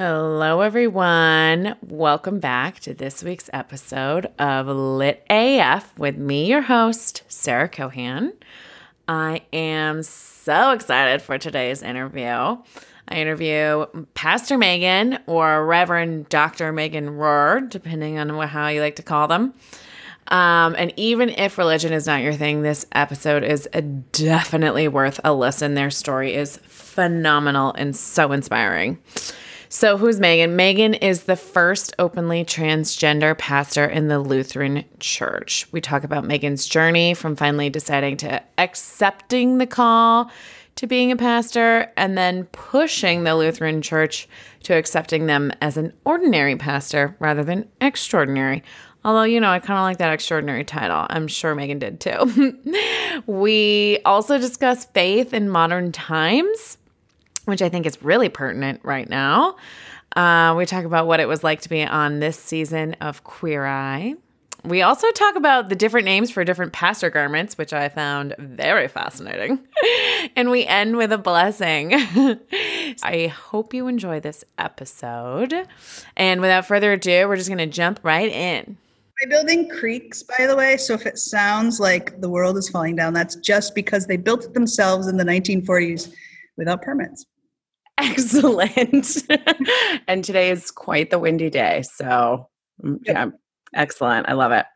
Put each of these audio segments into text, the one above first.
Hello, everyone. Welcome back to this week's episode of Lit AF with me, your host, Sarah Cohan. I am so excited for today's interview. I interview Pastor Megan or Reverend Dr. Megan Rohrer, depending on how you like to call them. Um, and even if religion is not your thing, this episode is definitely worth a listen. Their story is phenomenal and so inspiring. So, who's Megan? Megan is the first openly transgender pastor in the Lutheran Church. We talk about Megan's journey from finally deciding to accepting the call to being a pastor and then pushing the Lutheran Church to accepting them as an ordinary pastor rather than extraordinary. Although, you know, I kind of like that extraordinary title. I'm sure Megan did too. we also discuss faith in modern times which I think is really pertinent right now. Uh, we talk about what it was like to be on this season of Queer Eye. We also talk about the different names for different pastor garments, which I found very fascinating. and we end with a blessing. I hope you enjoy this episode. And without further ado, we're just going to jump right in. My building creaks, by the way. So if it sounds like the world is falling down, that's just because they built it themselves in the 1940s without permits. Excellent. and today is quite the windy day. So, mm, yeah, excellent. I love it.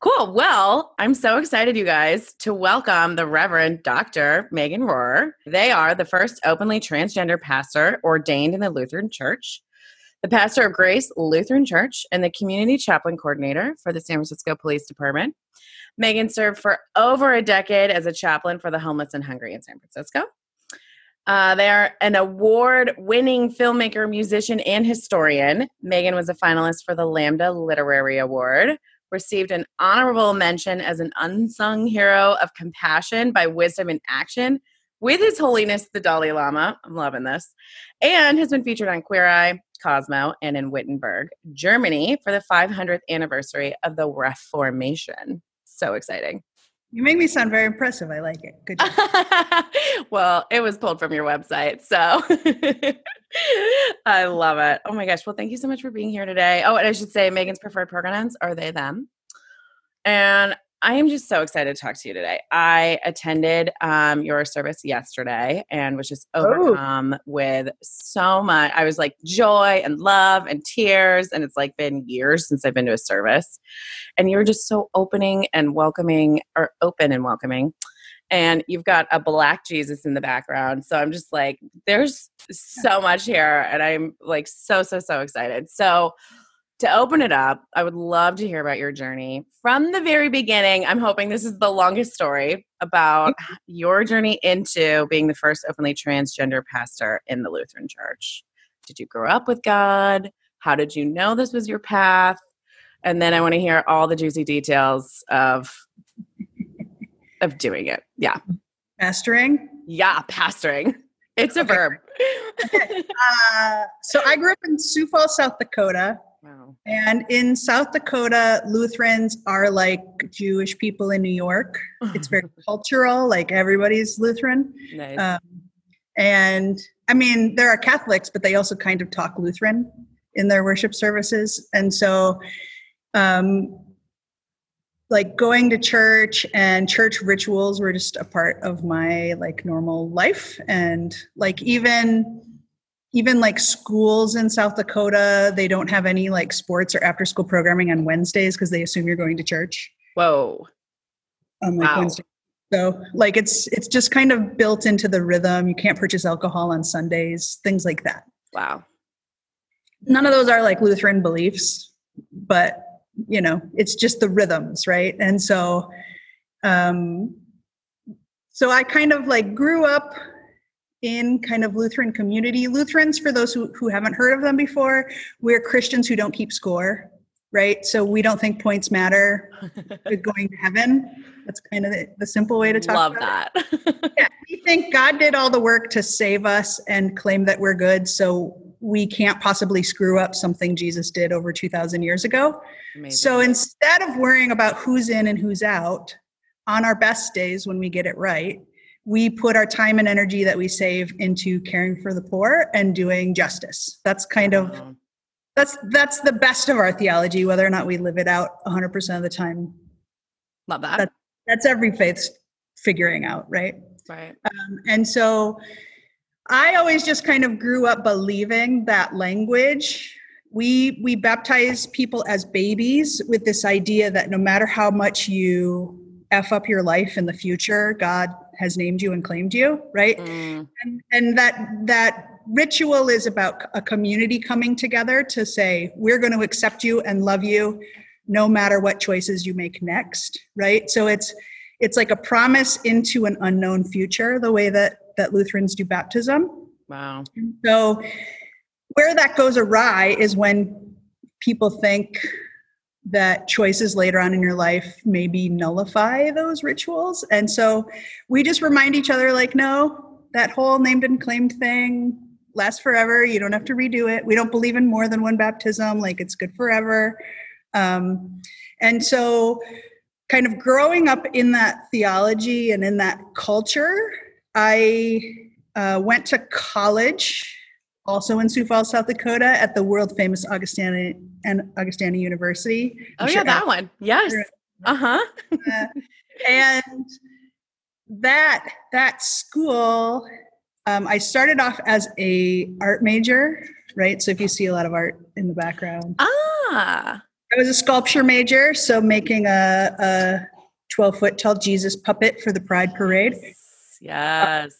Cool. Well, I'm so excited, you guys, to welcome the Reverend Dr. Megan Rohrer. They are the first openly transgender pastor ordained in the Lutheran Church, the pastor of Grace Lutheran Church, and the community chaplain coordinator for the San Francisco Police Department. Megan served for over a decade as a chaplain for the homeless and hungry in San Francisco. Uh, they are an award winning filmmaker, musician, and historian. Megan was a finalist for the Lambda Literary Award, received an honorable mention as an unsung hero of compassion by Wisdom in Action with His Holiness the Dalai Lama. I'm loving this. And has been featured on Queer Eye, Cosmo, and in Wittenberg, Germany for the 500th anniversary of the Reformation. So exciting. You make me sound very impressive. I like it. Good well, it was pulled from your website. So I love it. Oh my gosh. Well, thank you so much for being here today. Oh, and I should say Megan's preferred pronouns are they, them. And I am just so excited to talk to you today. I attended um, your service yesterday and was just oh. overcome oh. with so much. I was like joy and love and tears, and it's like been years since I've been to a service. And you were just so opening and welcoming, or open and welcoming. And you've got a black Jesus in the background. So I'm just like, there's so much here. And I'm like so, so, so excited. So, to open it up, I would love to hear about your journey from the very beginning. I'm hoping this is the longest story about your journey into being the first openly transgender pastor in the Lutheran Church. Did you grow up with God? How did you know this was your path? And then I want to hear all the juicy details of of doing it. Yeah. Pastoring? Yeah, pastoring. It's a okay. verb. okay. Uh, so I grew up in Sioux Falls, South Dakota. Wow. And in South Dakota, Lutherans are like Jewish people in New York. It's very cultural, like everybody's Lutheran. Nice. Um, and I mean, there are Catholics, but they also kind of talk Lutheran in their worship services. And so, um, like going to church and church rituals were just a part of my like normal life. And like even even like schools in South Dakota, they don't have any like sports or after school programming on Wednesdays because they assume you're going to church. Whoa. On like wow. Wednesday. So like it's it's just kind of built into the rhythm. You can't purchase alcohol on Sundays, things like that. Wow. None of those are like Lutheran beliefs, but you know, it's just the rhythms, right? And so um so I kind of like grew up in kind of Lutheran community. Lutherans, for those who, who haven't heard of them before, we're Christians who don't keep score, right? So we don't think points matter with going to heaven. That's kind of the, the simple way to talk about it. Love that. yeah, we think God did all the work to save us and claim that we're good. So we can't possibly screw up something Jesus did over 2,000 years ago. Amazing. So instead of worrying about who's in and who's out, on our best days when we get it right, we put our time and energy that we save into caring for the poor and doing justice. That's kind of that's that's the best of our theology whether or not we live it out 100% of the time. Love that. that that's every faith's figuring out, right? Right. Um, and so I always just kind of grew up believing that language. We we baptize people as babies with this idea that no matter how much you f up your life in the future, God has named you and claimed you, right? Mm. And and that that ritual is about a community coming together to say we're going to accept you and love you no matter what choices you make next, right? So it's it's like a promise into an unknown future the way that that lutherans do baptism wow so where that goes awry is when people think that choices later on in your life maybe nullify those rituals. And so we just remind each other like no that whole named and claimed thing lasts forever. You don't have to redo it. We don't believe in more than one baptism. Like it's good forever. Um, and so kind of growing up in that theology and in that culture, I uh, went to college, also in Sioux Falls, South Dakota, at the world famous Augustana and Augustana University. Oh I'm yeah, sure that one. Yes. Uh-huh. uh, and that that school, um, I started off as a art major, right? So if you see a lot of art in the background. Ah. I was a sculpture major, so making a, a 12 foot tall Jesus puppet for the Pride Parade. Yes.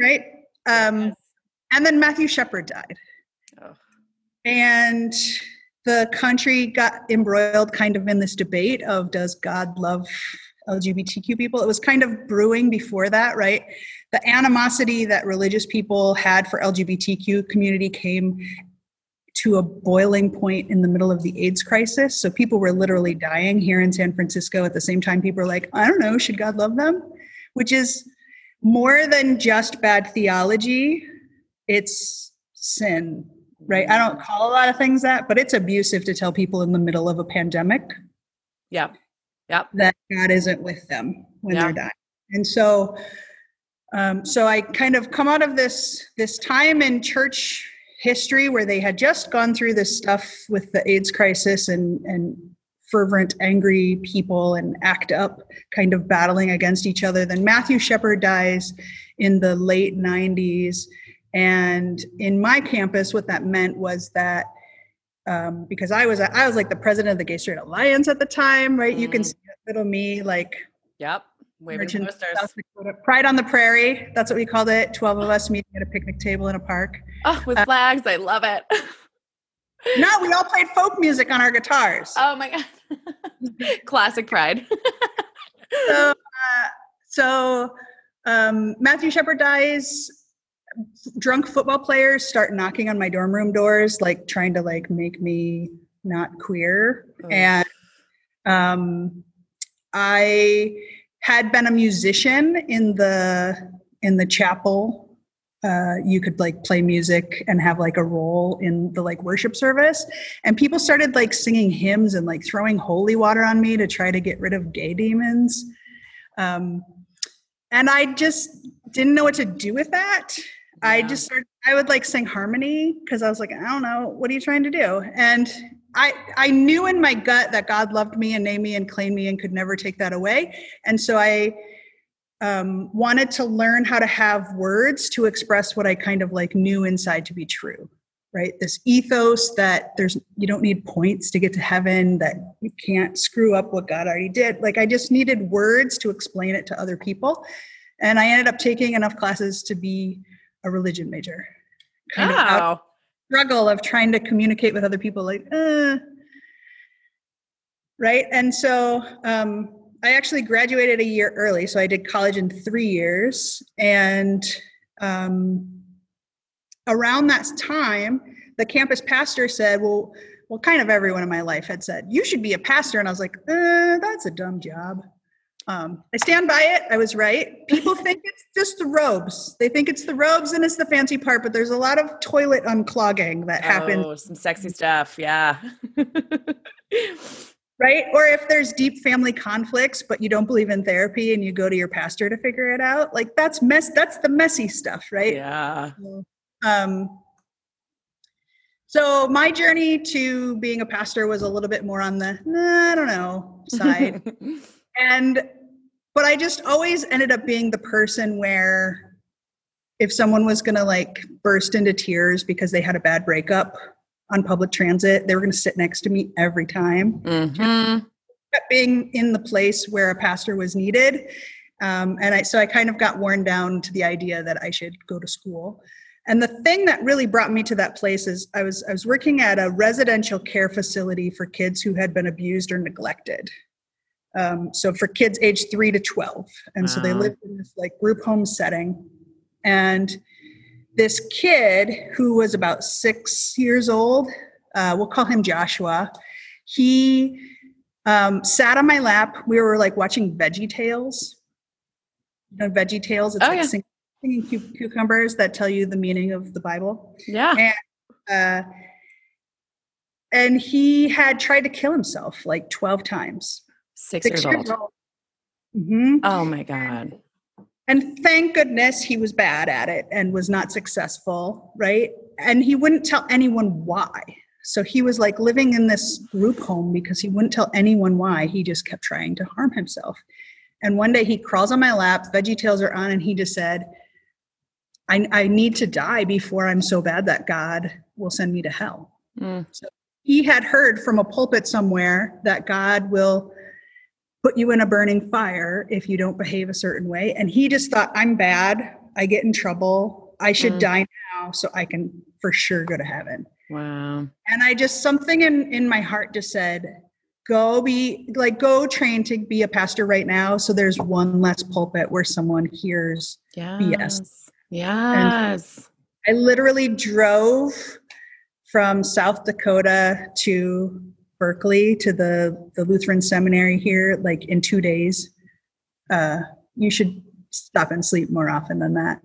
right. Um, yes. And then Matthew Shepard died. Oh. And the country got embroiled kind of in this debate of does God love LGBTQ people? It was kind of brewing before that, right? The animosity that religious people had for LGBTQ community came to a boiling point in the middle of the AIDS crisis. So people were literally dying here in San Francisco at the same time. People were like, I don't know, should God love them? Which is more than just bad theology, it's sin, right? I don't call a lot of things that, but it's abusive to tell people in the middle of a pandemic. Yeah. Yep. That God isn't with them when yeah. they're dying. And so um, so I kind of come out of this this time in church history where they had just gone through this stuff with the AIDS crisis and, and fervent, angry people and ACT UP kind of battling against each other. Then Matthew Shepard dies in the late 90s. And in my campus, what that meant was that um, because I was I was like the president of the Gay Straight Alliance at the time, right? Mm. You can mm. see little me like Yep. Waving. Pride on the Prairie. That's what we called it. 12 of us meeting at a picnic table in a park. Oh, with uh, flags. I love it. no, we all played folk music on our guitars. Oh my God. Classic Pride. so, uh, so um, Matthew Shepard dies. Drunk football players start knocking on my dorm room doors, like trying to like make me not queer. Oh. And um, I had been a musician in the in the chapel uh, you could like play music and have like a role in the like worship service and people started like singing hymns and like throwing holy water on me to try to get rid of gay demons um, and i just didn't know what to do with that yeah. i just started i would like sing harmony because i was like i don't know what are you trying to do and I, I knew in my gut that God loved me and named me and claimed me and could never take that away. And so I um, wanted to learn how to have words to express what I kind of like knew inside to be true, right? This ethos that there's, you don't need points to get to heaven, that you can't screw up what God already did. Like I just needed words to explain it to other people. And I ended up taking enough classes to be a religion major. Kind oh struggle of trying to communicate with other people like uh, right? And so um, i actually graduated a year early so i did college in three years. And um, around that time the campus pastor said well well kind of everyone in my life had said you should be a pastor and i was like uh, that's a dumb job um, I stand by it. I was right. People think it's just the robes. They think it's the robes and it's the fancy part, but there's a lot of toilet unclogging that happens. Oh, some sexy stuff. Yeah. right or if there's deep family conflicts but you don't believe in therapy and you go to your pastor to figure it out like that's mess that's the messy stuff right yeah um so my journey to being a pastor was a little bit more on the nah, i don't know side and but i just always ended up being the person where if someone was going to like burst into tears because they had a bad breakup on public transit. They were going to sit next to me every time. Mm-hmm. Being in the place where a pastor was needed. Um, and I, so I kind of got worn down to the idea that I should go to school. And the thing that really brought me to that place is I was I was working at a residential care facility for kids who had been abused or neglected. Um, so for kids aged three to twelve, and wow. so they lived in this like group home setting. And this kid who was about six years old, uh, we'll call him Joshua, he um, sat on my lap. We were like watching Veggie Tales. You know, Veggie Tales, it's oh, like yeah. singing, singing cu- cucumbers that tell you the meaning of the Bible. Yeah. And, uh, and he had tried to kill himself like 12 times. Six, Six years, years, old. old. Mm-hmm. Oh my God. And thank goodness he was bad at it and was not successful, right? And he wouldn't tell anyone why. So he was like living in this group home because he wouldn't tell anyone why. He just kept trying to harm himself. And one day he crawls on my lap, veggie tails are on, and he just said, I, I need to die before I'm so bad that God will send me to hell. Mm. So he had heard from a pulpit somewhere that God will put you in a burning fire if you don't behave a certain way. And he just thought, I'm bad. I get in trouble. I should mm. die now so I can for sure go to heaven. Wow. And I just, something in, in my heart just said, go be like, go train to be a pastor right now. So there's one less pulpit where someone hears yes. BS. Yes. And I literally drove from South Dakota to Berkeley to the the Lutheran seminary here like in two days. Uh, you should stop and sleep more often than that.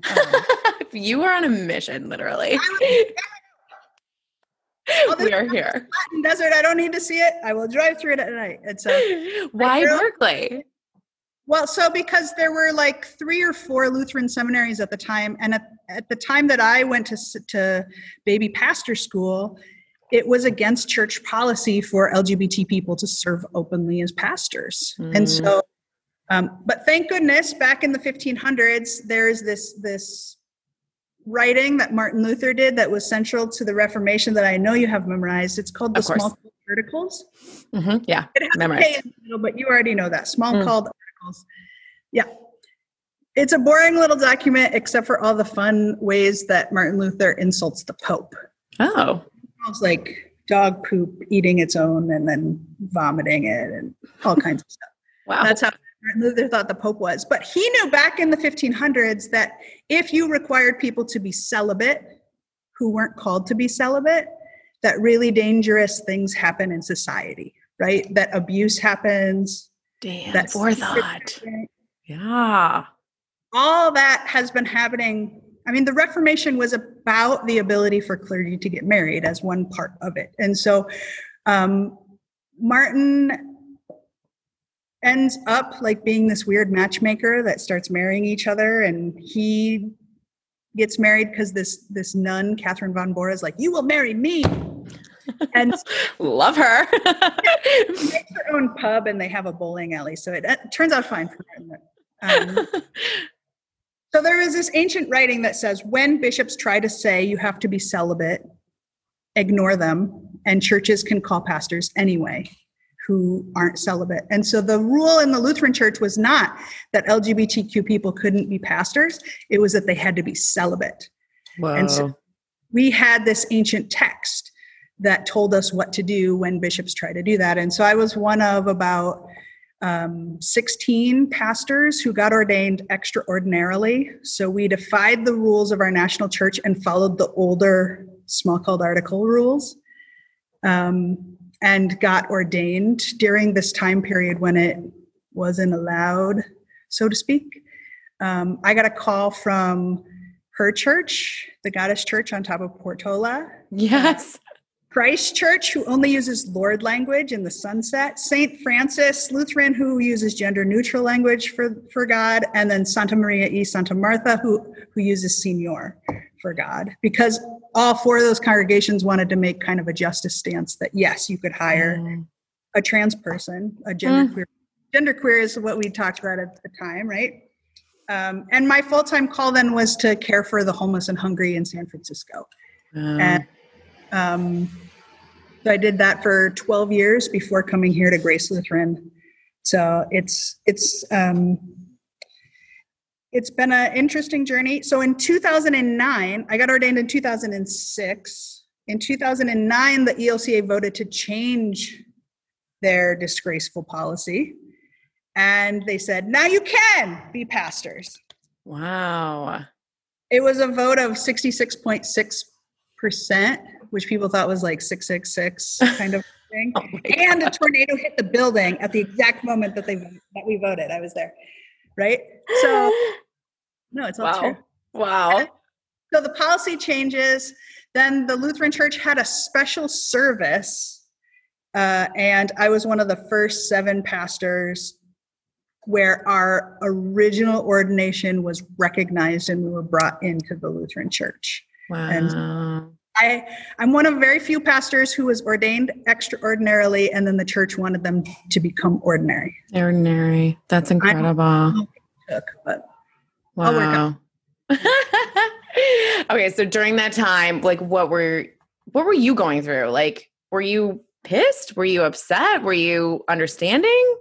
you are on a mission, literally. we are here. Desert. I don't need to see it. I will drive through it at night. It's a why Berkeley? Well, so because there were like three or four Lutheran seminaries at the time, and at, at the time that I went to to baby pastor school, it was against church policy for LGBT people to serve openly as pastors. Mm. And so, um, but thank goodness, back in the 1500s, there's this this writing that Martin Luther did that was central to the Reformation that I know you have memorized. It's called the Smalcald Articles. Mm-hmm. Yeah, it has memorized. Middle, but you already know that Small mm. called articles. Yeah. It's a boring little document, except for all the fun ways that Martin Luther insults the Pope. Oh, smells like dog poop eating its own and then vomiting it and all kinds of stuff. Wow. That's how Martin Luther thought the Pope was. But he knew back in the 1500s that if you required people to be celibate who weren't called to be celibate, that really dangerous things happen in society, right? That abuse happens. Damn, that forethought. Yeah. All that has been happening I mean, the Reformation was about the ability for clergy to get married as one part of it. And so um, Martin ends up like being this weird matchmaker that starts marrying each other. And he gets married because this this nun, Catherine von Bora, is like, You will marry me. And love her. makes her own pub and they have a bowling alley. So it, it turns out fine for Martin. Um, so there is this ancient writing that says when bishops try to say you have to be celibate, ignore them, and churches can call pastors anyway who aren't celibate. And so the rule in the Lutheran church was not that LGBTQ people couldn't be pastors, it was that they had to be celibate. Wow. And so we had this ancient text that told us what to do when bishops try to do that. And so I was one of about um, 16 pastors who got ordained extraordinarily. So we defied the rules of our national church and followed the older Smalcald article rules um, and got ordained during this time period when it wasn't allowed, so to speak. Um, I got a call from her church, the Goddess Church on top of Portola. Yes. Christ Church, who only uses Lord language in the sunset, St. Francis Lutheran, who uses gender neutral language for, for God, and then Santa Maria y Santa Martha, who, who uses Señor for God. Because all four of those congregations wanted to make kind of a justice stance that yes, you could hire mm. a trans person, a gender mm. queer. Gender queer is what we talked about at the time, right? Um, and my full time call then was to care for the homeless and hungry in San Francisco. And um, so I did that for 12 years before coming here to Grace Lutheran. So it's it's um, it's been an interesting journey. So in 2009, I got ordained in 2006. In 2009, the ELCA voted to change their disgraceful policy. And they said, now you can be pastors. Wow. It was a vote of 66.6%, which people thought was like 666 kind of thing. oh and a tornado hit the building at the exact moment that they that we voted. I was there. Right? So no, it's all wow. true. Wow. So the policy changes. Then the Lutheran Church had a special service, uh, and I was one of the first seven pastors where our original ordination was recognized and we were brought into the Lutheran Church. Wow. And I, I'm one of very few pastors who was ordained extraordinarily, and then the church wanted them to become ordinary. Ordinary. That's incredible. Took, but wow. okay, so during that time, like, what were what were you going through? Like, were you pissed? Were you upset? Were you understanding?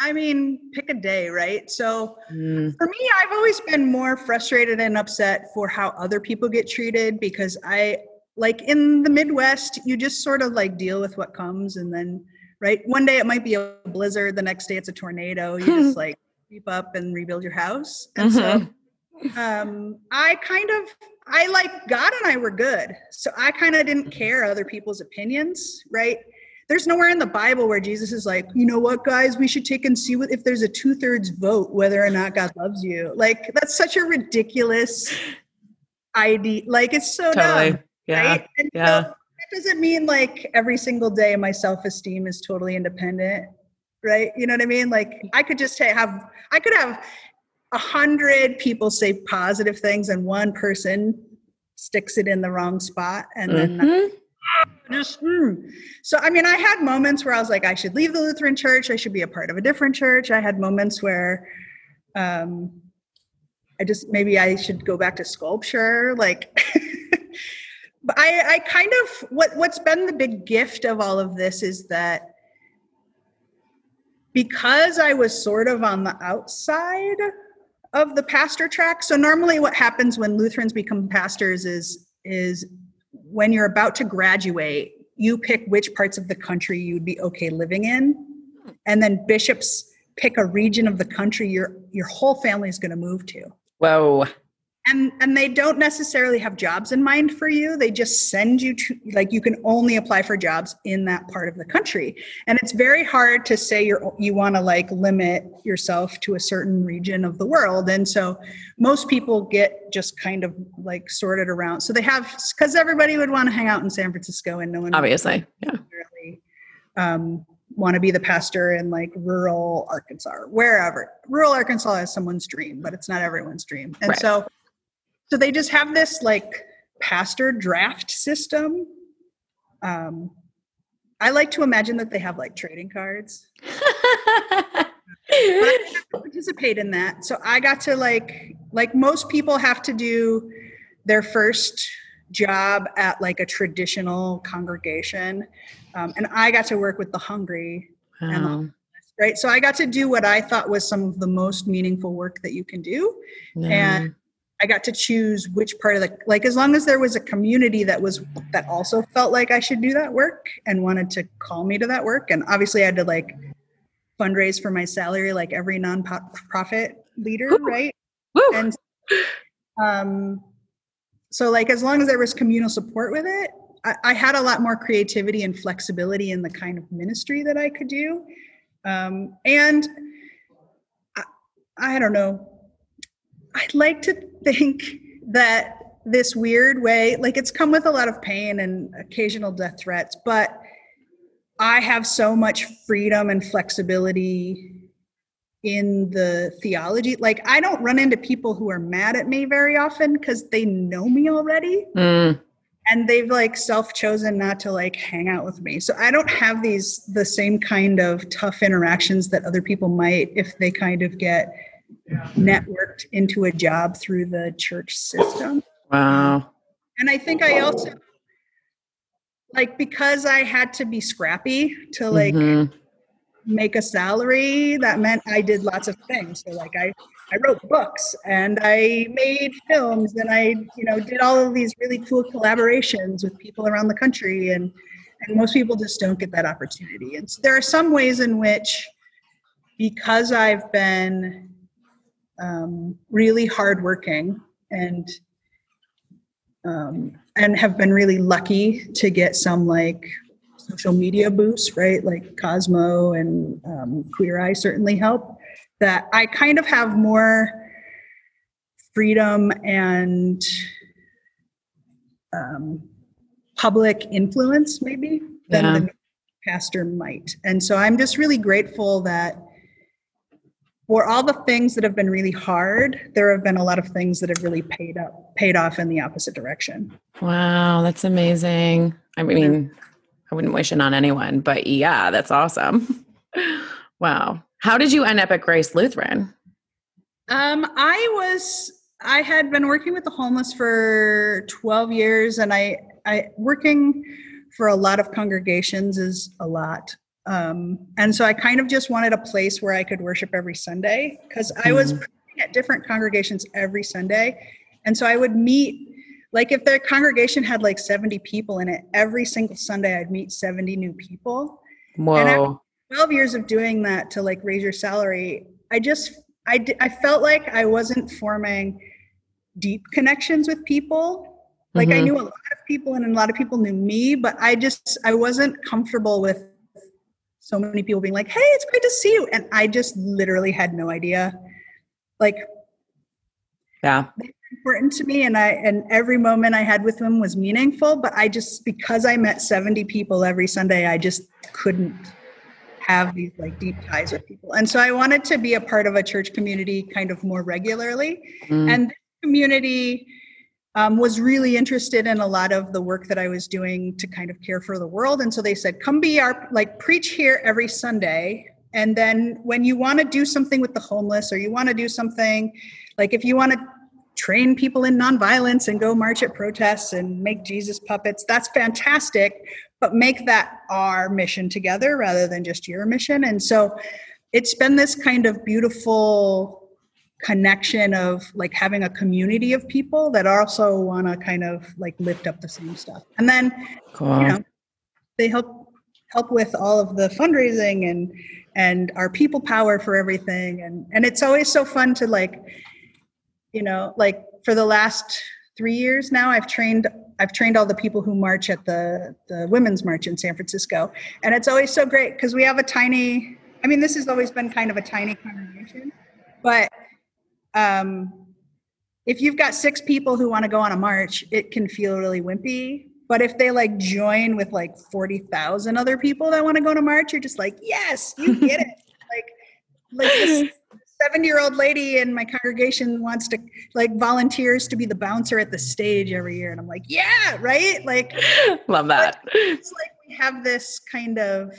I mean, pick a day, right? So mm. for me, I've always been more frustrated and upset for how other people get treated because I like in the Midwest, you just sort of like deal with what comes and then right one day it might be a blizzard, the next day it's a tornado. You just like keep up and rebuild your house. And mm-hmm. so um I kind of I like God and I were good. So I kind of didn't care other people's opinions, right? there's nowhere in the Bible where Jesus is like, you know what, guys, we should take and see what if there's a two thirds vote whether or not God loves you. Like that's such a ridiculous idea. Like it's so totally. dumb. Yeah. Right? And yeah. So that doesn't mean like every single day my self esteem is totally independent. Right. You know what I mean? Like I could just have I could have a hundred people say positive things and one person sticks it in the wrong spot and mm-hmm. then just mm. so i mean i had moments where i was like i should leave the lutheran church i should be a part of a different church i had moments where um i just maybe i should go back to sculpture like i i kind of what what's been the big gift of all of this is that because i was sort of on the outside of the pastor track so normally what happens when lutherans become pastors is is when you're about to graduate, you pick which parts of the country you'd be okay living in. And then bishops pick a region of the country your your whole family is going to move to. Whoa and and they don't necessarily have jobs in mind for you. They just send you to like you can only apply for jobs in that part of the country. And it's very hard to say you're you want to like limit yourself to a certain region of the world. And so most people get just kind of like sorted around. So they have because everybody would want to hang out in san francisco and no one obviously yeah. really, um, want to be the pastor in like rural arkansas or wherever. Rural arkansas is someone's dream but it's not everyone's dream. And right. so so they just have this like pastor draft system. Um, I like to imagine that they have like trading cards. participate in that. So I got to like like most people have to do their first job at like a traditional congregation. Um, and I got to work with the hungry wow. and the right. So I got to do what I thought was some of the most meaningful work that you can do. And I got to choose which part of the like as long as there was a community that was that also felt like I should do that work and wanted to call me to that work and obviously I had to like fundraise for my salary like every non-profit leader, Woo. right? Woo. And um so like as long as there was communal support with it, I, I, had a lot more creativity and flexibility in the kind of ministry that I could do. Um and I, I don't know I'd like to think that this weird way. Like it's come with a lot of pain and occasional death threats, but I have so much freedom and flexibility in the theology. Like I don't run into people who are mad at me very often because they know me already. Mm. And they've like self-chosen not to like hang out with me. So I don't have these the same kind of tough interactions that other people might if they kind of get networked into a job through the church system. Wow. And I think I also like because I had to be scrappy to like mm-hmm. make a salary, that meant I did lots of things. So like I I wrote books and I made films and I, you know, did all of these really cool collaborations with people around the country and and most people just don't get that opportunity. And so there are some ways in which because I've been um, really hardworking and um, and have been really lucky to get some like social media boosts, right? Like Cosmo and um, Queer Eye certainly help. That I kind of have more freedom and um, public influence, maybe, than yeah. the pastor might. And so I'm just really grateful that for all the things that have been really hard, there have been a lot of things that have really paid up, paid off in the opposite direction. Wow, that's amazing. I mean, I wouldn't wish it on anyone, but yeah, that's awesome. wow. How did you end up at Grace Lutheran? Um, I was I had been working with the homeless for 12 years and I I working for a lot of congregations is a lot. Um, and so I kind of just wanted a place where I could worship every Sunday because I was mm-hmm. at different congregations every Sunday. And so I would meet, like, if the congregation had like 70 people in it, every single Sunday I'd meet 70 new people. After 12 years of doing that to like raise your salary, I just, I, I felt like I wasn't forming deep connections with people. Like mm-hmm. I knew a lot of people and a lot of people knew me, but I just, I wasn't comfortable with so many people being like, "Hey, it's great to see you," and I just literally had no idea. Like, yeah, important to me, and I and every moment I had with them was meaningful. But I just because I met seventy people every Sunday, I just couldn't have these like deep ties with people, and so I wanted to be a part of a church community kind of more regularly, mm. and this community um, was really interested in a lot of the work that I was doing to kind of care for the world. And so they said, come be our, like, preach here every Sunday. And then when you want to do something with the homeless or you want to do something, like if you want to train people in nonviolence and go march at protests and make Jesus puppets, that's fantastic. But make that our mission together rather than just your mission. And so it's been this kind of beautiful connection of like having a community of people that also want to kind of like lift up the same stuff. And then cool. you know they help help with all of the fundraising and and our people power for everything. And and it's always so fun to like you know like for the last three years now i've trained i've trained all the people who march at the the women's march in san francisco. And it's always so great because we have a tiny i mean this has always been kind of a tiny congregation but um, if you've got six people who want to go on a march, it can feel really wimpy. But if they like join with like 40,000 other people that want to go on a march, you're just like, yes, you get it. like, like this 70 year old lady in my congregation wants to like volunteers to be the bouncer at the stage every year. And I'm like, yeah, right. Like, love that. It's like we have this kind of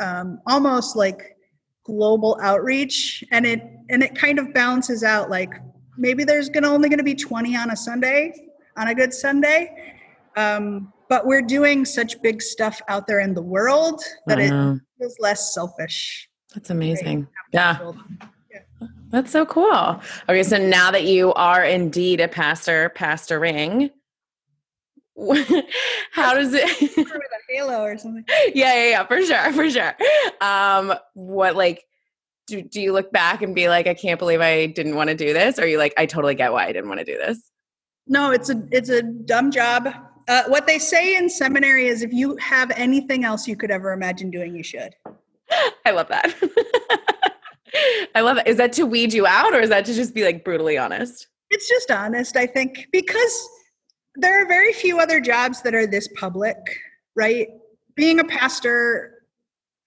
um, almost like global outreach and it and it kind of balances out like maybe there's gonna only gonna be 20 on a sunday on a good sunday. Um, but we're doing such big stuff out there in the world that it feels less selfish. That's amazing. Yeah. yeah. That's so cool. Okay so now that you are indeed a pastor pastoring how does it with a halo or something. Yeah yeah yeah for sure for sure. Um what like do, do you look back and be like i can't believe i didn't want to do this or you like i totally get why i didn't want to do this no it's a it's a dumb job. Uh, what they say in seminary is if you have anything else you could ever imagine doing you should. I love that. I love that is that to weed you out or is that to just be like brutally honest? It's just honest i think because there are very few other jobs that are this public, right? Being a pastor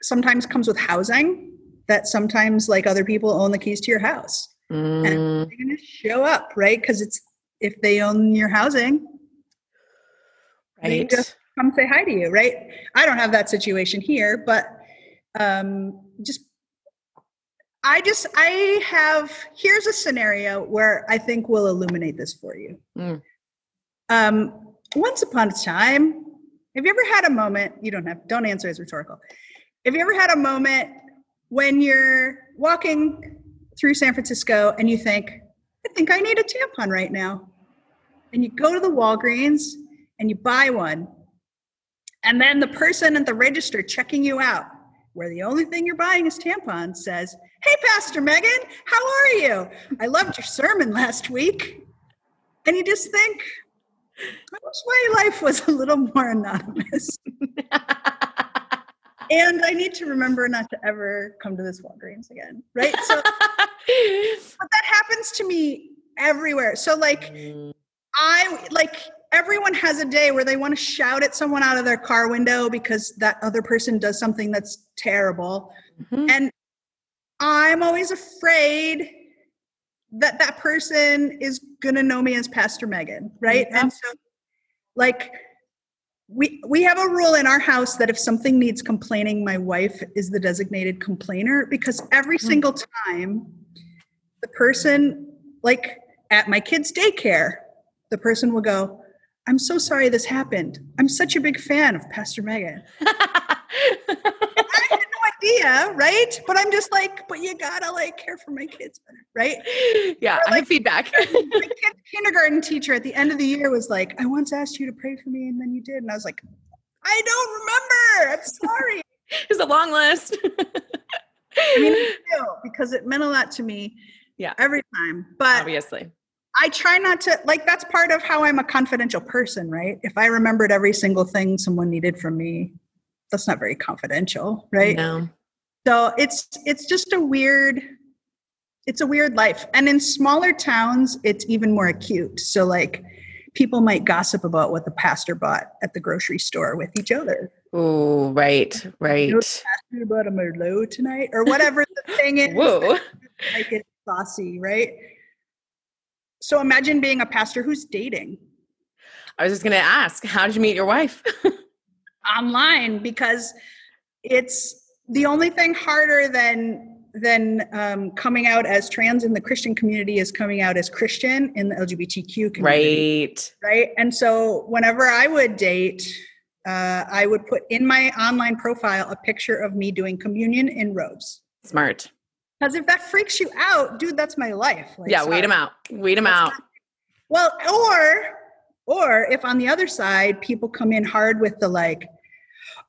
sometimes comes with housing that sometimes like other people own the keys to your house. Mm. And they're going to show up, right? Because it's if they own your housing, right. they just come say hi to you, right? I don't have that situation here, but um, just I just I have here's a scenario where I think will illuminate this for you. Mm. Um, once upon a time, have you ever had a moment? You don't have don't answer as rhetorical. Have you ever had a moment when you're walking through San Francisco and you think, I think I need a tampon right now, and you go to the Walgreens and you buy one, and then the person at the register checking you out, where the only thing you're buying is tampons, says, Hey, Pastor Megan, how are you? I loved your sermon last week. And you just think, I wish my life was a little more anonymous. and I need to remember not to ever come to this Walgreens again. Right. So, but that happens to me everywhere. So, like. I like everyone has a day where they want to shout at someone out of their car window because that other person does something that's terrible. Mm-hmm. And I'm always afraid that that person is going to know me as Pastor Megan, right? And so like we we have a rule in our house that if something needs complaining, my wife is the designated complainer because every mm-hmm. single time the person like at my kids daycare, the person will go, "I'm so sorry this happened. I'm such a big fan of Pastor Megan." idea, right? But I'm just like, but you gotta like care for my kids better, right? Yeah, or, like, I have feedback. my kindergarten teacher at the end of the year was like, I once asked you to pray for me, and then you did, and I was like, I don't remember. I'm sorry. it's a long list. I mean, because it meant a lot to me. Yeah, every time. But obviously, I try not to like. That's part of how I'm a confidential person, right? If I remembered every single thing someone needed from me, that's not very confidential, right? No. So it's it's just a weird it's a weird life. And in smaller towns, it's even more acute. So like people might gossip about what the pastor bought at the grocery store with each other. Oh, right, right. You know, pastor about a Merlot tonight or whatever the thing is. Whoa. Like it's saucy, right? So imagine being a pastor who's dating. I was just going to ask, how did you meet your wife? online because it's the only thing harder than than um, coming out as trans in the Christian community is coming out as Christian in the LGBTQ community. Right. Right. And so whenever I would date, uh, I would put in my online profile a picture of me doing communion in robes. Smart. Because if that freaks you out, dude, that's my life. Like, yeah, sorry. weed them out. Weed them out. Well, or or if on the other side people come in hard with the like,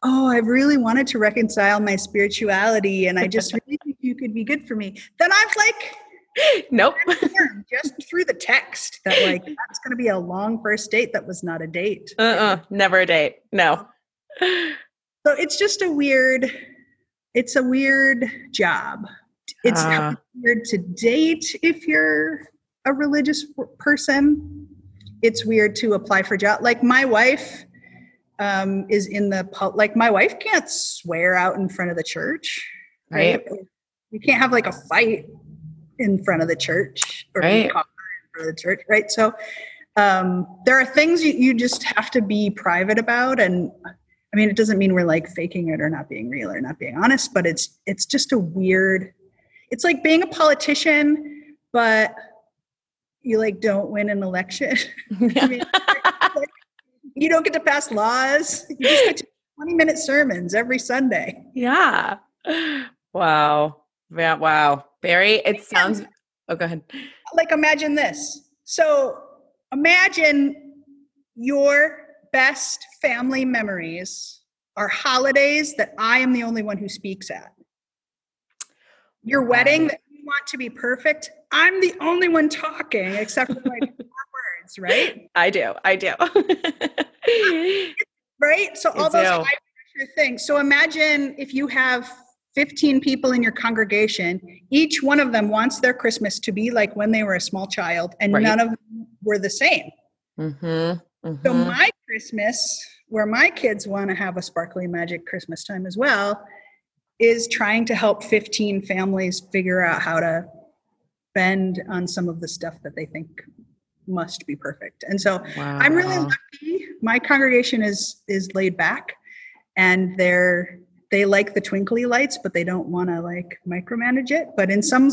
oh, I've really wanted to reconcile my spirituality and I just really think you could be good for me, then I've like, nope. just through the text that like that's going to be a long first date that was not a date. Uh uh-uh, never a date. No. So it's just a weird, it's a weird job. It's uh. weird to date if you're a religious person. It's weird to apply for job. Like my wife um, is in the like my wife can't swear out in front of the church, right? right. You can't have like a fight in front of the church or right. in front of the church, right? So um, there are things you, you just have to be private about, and I mean, it doesn't mean we're like faking it or not being real or not being honest, but it's it's just a weird. It's like being a politician, but you like don't win an election. I mean, you don't get to pass laws. You just get to 20 minute sermons every Sunday. Yeah. Wow. Yeah. Wow. Barry, it sounds. Oh, go ahead. Like, imagine this. So, imagine your best family memories are holidays that I am the only one who speaks at. Your wedding that you want to be perfect, I'm the only one talking except for like words, right? I do. I do. right? So all those high pressure things. So imagine if you have 15 people in your congregation, each one of them wants their Christmas to be like when they were a small child, and right. none of them were the same. Mm-hmm. Mm-hmm. So my Christmas, where my kids want to have a sparkly magic Christmas time as well, is trying to help 15 families figure out how to bend on some of the stuff that they think must be perfect. And so wow. I'm really lucky. My congregation is is laid back and they're they like the twinkly lights but they don't want to like micromanage it but in some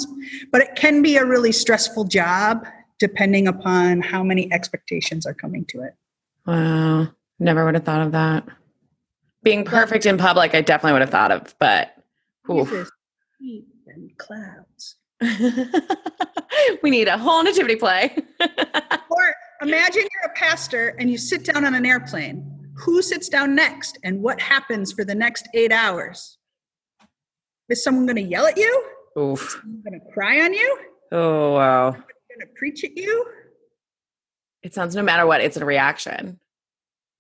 but it can be a really stressful job depending upon how many expectations are coming to it wow never would have thought of that being perfect in public i definitely would have thought of but and clouds we need a whole nativity play or imagine you're a pastor and you sit down on an airplane who sits down next and what happens for the next eight hours. Is someone going to yell at you? Oof. Going to cry on you? Oh, wow. Going to preach at you? It sounds no matter what, it's a reaction.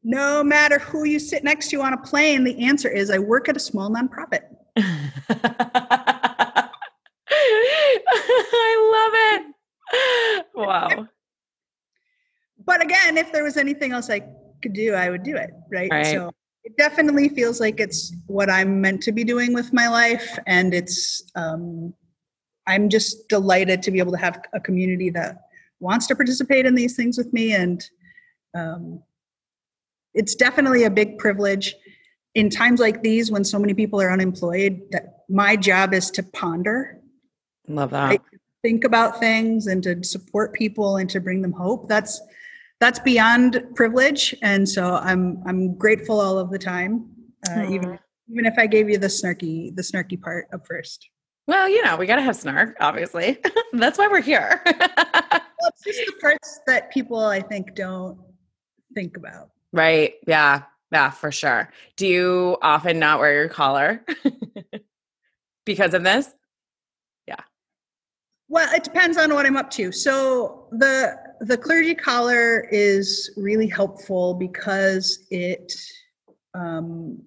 No matter who you sit next to on a plane, the answer is I work at a small nonprofit. I love it. Wow. But again, if there was anything else I could do, I would do it. Right? right. So it definitely feels like it's what I'm meant to be doing with my life. And it's, um, I'm just delighted to be able to have a community that wants to participate in these things with me. And um, it's definitely a big privilege in times like these when so many people are unemployed that my job is to ponder. Love that. Right? Think about things and to support people and to bring them hope. That's that's beyond privilege, and so I'm I'm grateful all of the time, uh, even even if I gave you the snarky the snarky part up first. Well, you know, we got to have snark, obviously. That's why we're here. well, it's just the parts that people I think don't think about. Right. Yeah. Yeah, for sure. Do you often not wear your collar because of this? Well, it depends on what I'm up to. So the the clergy collar is really helpful because it um,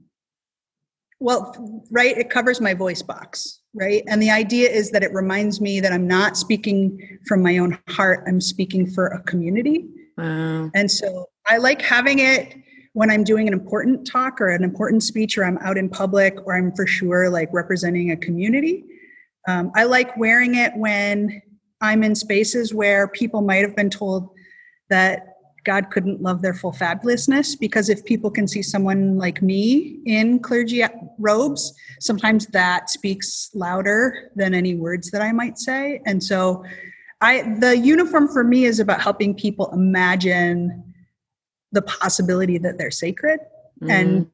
well right it covers my voice box right and the idea is that it reminds me that i'm not speaking from my own heart i'm speaking for a community wow. and so i like having it when i'm doing an important talk or an important speech or i'm out in public or i'm for sure like representing a community um, i like wearing it when I'm in spaces where people might have been told that God couldn't love their full fabulousness because if people can see someone like me in clergy robes, sometimes that speaks louder than any words that I might say. And so I the uniform for me is about helping people imagine the possibility that they're sacred. Mm. And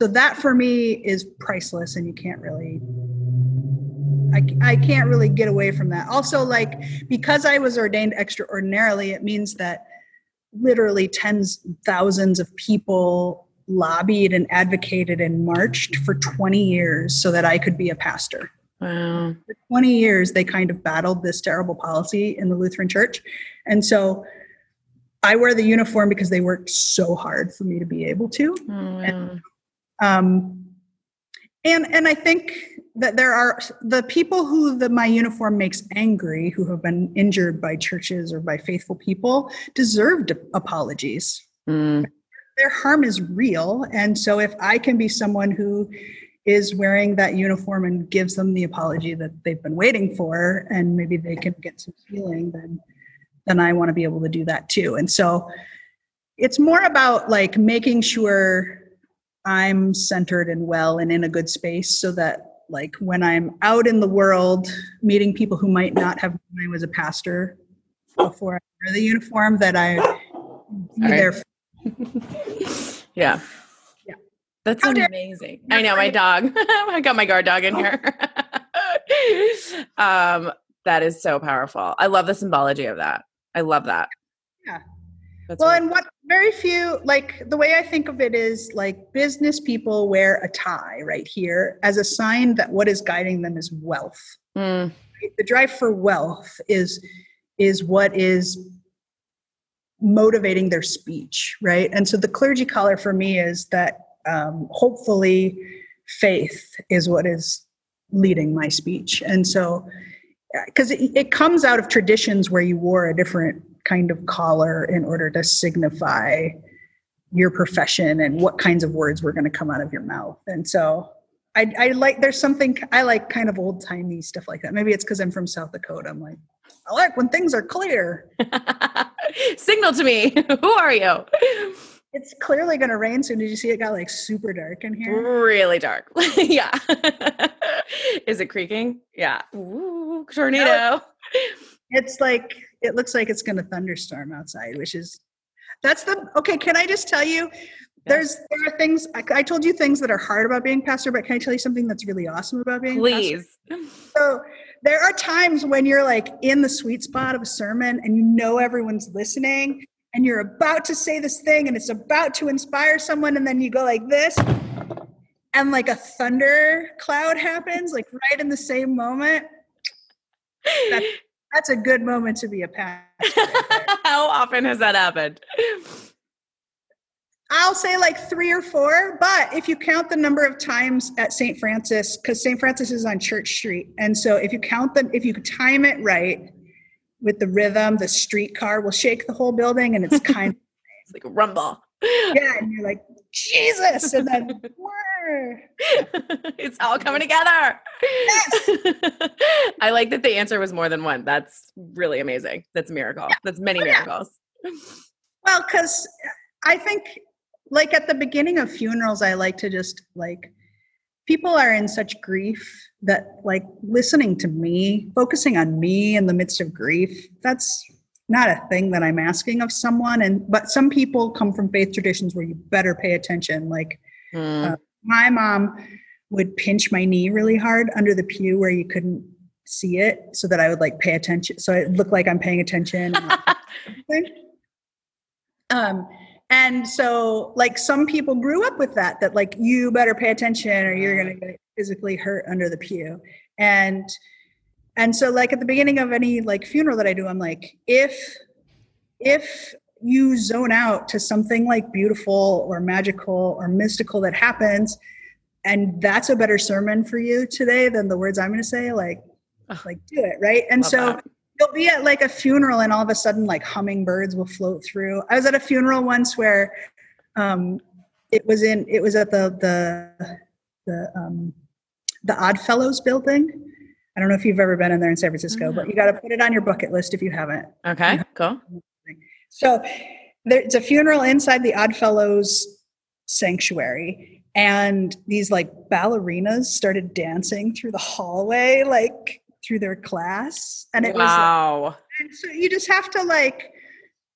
so that for me is priceless and you can't really I, I can't really get away from that. Also, like, because I was ordained extraordinarily, it means that literally tens, thousands of people lobbied and advocated and marched for 20 years so that I could be a pastor. Wow. For 20 years, they kind of battled this terrible policy in the Lutheran church. And so I wear the uniform because they worked so hard for me to be able to. Oh, wow. and, um, and, and I think that there are the people who the my uniform makes angry who have been injured by churches or by faithful people deserved apologies mm. their harm is real and so if i can be someone who is wearing that uniform and gives them the apology that they've been waiting for and maybe they can get some healing then then i want to be able to do that too and so it's more about like making sure i'm centered and well and in a good space so that like when I'm out in the world meeting people who might not have known I was a pastor before I wear the uniform, that I be right. there. yeah. Yeah. That's How amazing. I know my dog. I got my guard dog in here. um, that is so powerful. I love the symbology of that. I love that. Yeah. That's well, and what very few, like the way I think of it is like business people wear a tie right here as a sign that what is guiding them is wealth. Mm. The drive for wealth is is what is motivating their speech, right? And so the clergy collar for me is that um, hopefully faith is what is leading my speech. And so, because it, it comes out of traditions where you wore a different kind of collar in order to signify your profession and what kinds of words were going to come out of your mouth. And so I, I like there's something I like kind of old timey stuff like that. Maybe it's because I'm from South Dakota. I'm like, I like when things are clear. Signal to me. Who are you? It's clearly going to rain soon. Did you see it got like super dark in here? Really dark. yeah. Is it creaking? Yeah. Ooh, tornado. No, it's like it looks like it's going to thunderstorm outside, which is that's the okay. Can I just tell you? There's there are things I, I, told you things that are hard about being pastor, but can I tell you something that's really awesome about being Please. Pastor? So there are times when you're like in the sweet spot of a sermon and you know everyone's listening and you're about to say this thing and it's about to inspire someone and then you go like this and like a thunder cloud happens like right in the same moment. That's, that's a good moment to be a pastor. How often has that happened? I'll say like three or four, but if you count the number of times at St. Francis, because St. Francis is on Church Street. And so if you count them, if you time it right with the rhythm, the streetcar will shake the whole building and it's kind of it's like a rumble. Yeah, and you're like, Jesus, and then it's all coming together. Yes. I like that the answer was more than one. That's really amazing. That's a miracle. Yeah. That's many oh, miracles. Yeah. Well, because I think like at the beginning of funerals i like to just like people are in such grief that like listening to me focusing on me in the midst of grief that's not a thing that i'm asking of someone and but some people come from faith traditions where you better pay attention like mm. uh, my mom would pinch my knee really hard under the pew where you couldn't see it so that i would like pay attention so it looked like i'm paying attention. Um and so like some people grew up with that that like you better pay attention or you're going to get physically hurt under the pew. And and so like at the beginning of any like funeral that i do i'm like if if you zone out to something like beautiful or magical or mystical that happens and that's a better sermon for you today than the words i'm going to say like like do it right and so that you'll be at like a funeral and all of a sudden like hummingbirds will float through. I was at a funeral once where um, it was in it was at the the the um, the Odd Fellows building. I don't know if you've ever been in there in San Francisco, mm-hmm. but you got to put it on your bucket list if you haven't. Okay, cool. So there's a funeral inside the Odd Fellows sanctuary, and these like ballerinas started dancing through the hallway, like through their class and it wow. was like, and so you just have to like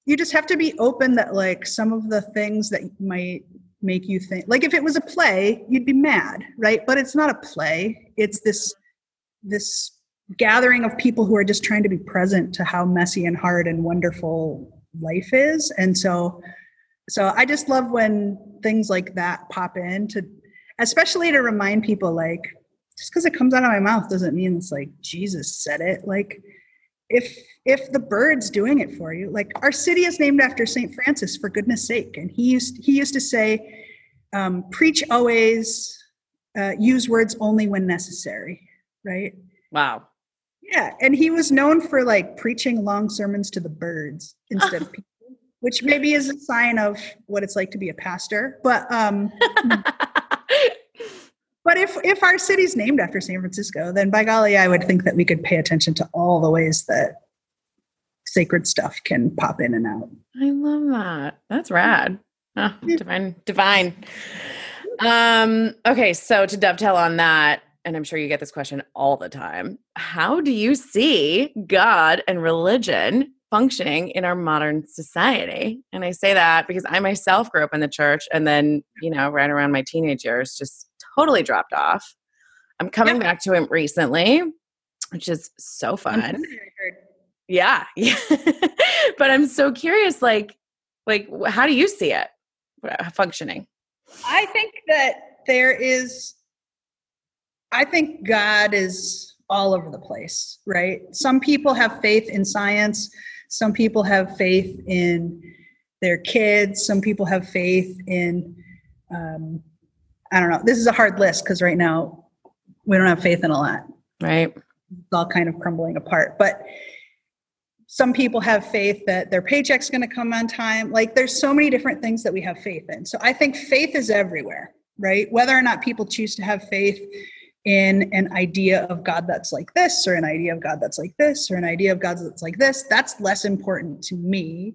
you just have to be open that like some of the things that might make you think like if it was a play you'd be mad right but it's not a play it's this this gathering of people who are just trying to be present to how messy and hard and wonderful life is and so so i just love when things like that pop in to especially to remind people like just because it comes out of my mouth doesn't mean it's like Jesus said it. Like if if the bird's doing it for you, like our city is named after Saint Francis for goodness sake, and he used he used to say, um, "Preach always, uh, use words only when necessary." Right? Wow. Yeah, and he was known for like preaching long sermons to the birds instead of people, which maybe is a sign of what it's like to be a pastor. But um, But if if our city's named after San Francisco, then by golly, I would think that we could pay attention to all the ways that sacred stuff can pop in and out. I love that. That's rad. Oh, divine, divine. Um, okay, so to dovetail on that, and I'm sure you get this question all the time. How do you see God and religion functioning in our modern society? And I say that because I myself grew up in the church and then, you know, right around my teenage years, just totally dropped off. I'm coming yep. back to it recently, which is so fun. Yeah. Yeah. but I'm so curious like like how do you see it uh, functioning? I think that there is I think God is all over the place, right? Some people have faith in science, some people have faith in their kids, some people have faith in um, I don't know. This is a hard list because right now we don't have faith in a lot. Right. It's all kind of crumbling apart. But some people have faith that their paycheck's going to come on time. Like there's so many different things that we have faith in. So I think faith is everywhere, right? Whether or not people choose to have faith in an idea of God that's like this, or an idea of God that's like this, or an idea of God that's like this, that's less important to me.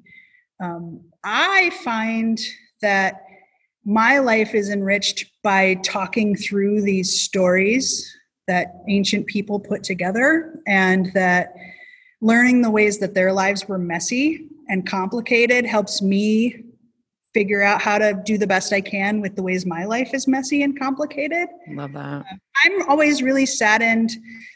Um, I find that my life is enriched by talking through these stories that ancient people put together and that learning the ways that their lives were messy and complicated helps me figure out how to do the best I can with the ways my life is messy and complicated. Love that. Uh, I'm always really saddened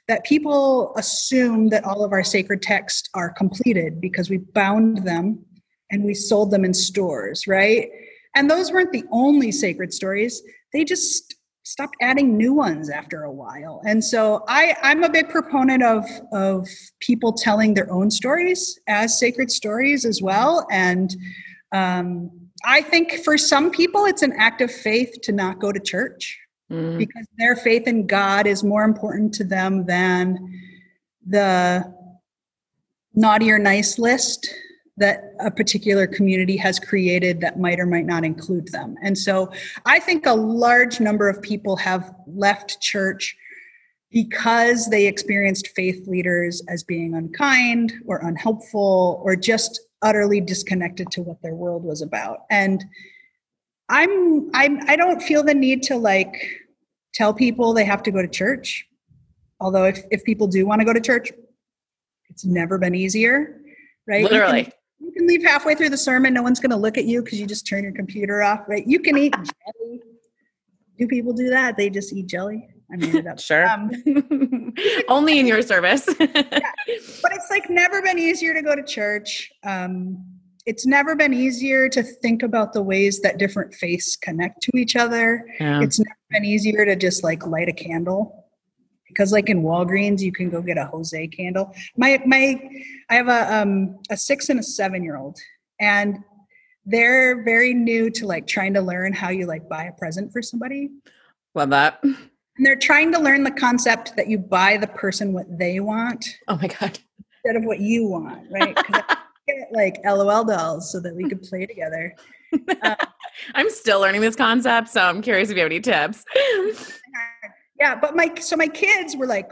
that people assume that all of our sacred texts are completed because we bound them and we sold them in stores, right? And those weren't the only sacred stories. They just stopped adding new ones after a while. And so I, I'm a big proponent of, of people telling their own stories as sacred stories as well. And um, I think for some people, it's an act of faith to not go to church mm. because their faith in God is more important to them than the naughty or nice list that a particular community has created that might or might not include them. And so I think a large number of people have left church because they experienced faith leaders as being unkind or unhelpful or just utterly disconnected to what their world was about. And I'm I'm I don't feel the need to like tell people they have to go to church. Although if, if people do want to go to church, it's never been easier right? Literally you can leave halfway through the sermon. No one's going to look at you because you just turn your computer off, right? You can eat jelly. Do people do that? They just eat jelly. I made up. sure. Um, Only in your service. yeah. But it's like never been easier to go to church. Um, it's never been easier to think about the ways that different faiths connect to each other. Yeah. It's never been easier to just like light a candle because like in Walgreens you can go get a Jose candle. My my I have a um a 6 and a 7 year old and they're very new to like trying to learn how you like buy a present for somebody. Love that. And they're trying to learn the concept that you buy the person what they want. Oh my god. Instead of what you want, right? get like LOL dolls so that we could play together. I'm still learning this concept, so I'm curious if you have any tips yeah but my so my kids were like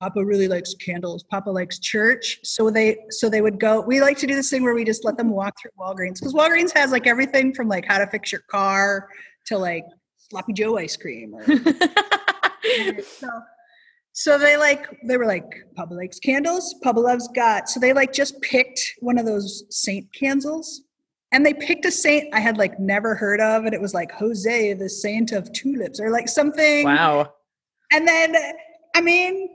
papa really likes candles papa likes church so they so they would go we like to do this thing where we just let them walk through walgreens because walgreens has like everything from like how to fix your car to like sloppy joe ice cream or, so so they like they were like papa likes candles papa loves god so they like just picked one of those saint candles and they picked a saint I had like never heard of, and it was like Jose, the saint of tulips, or like something. Wow. And then, I mean,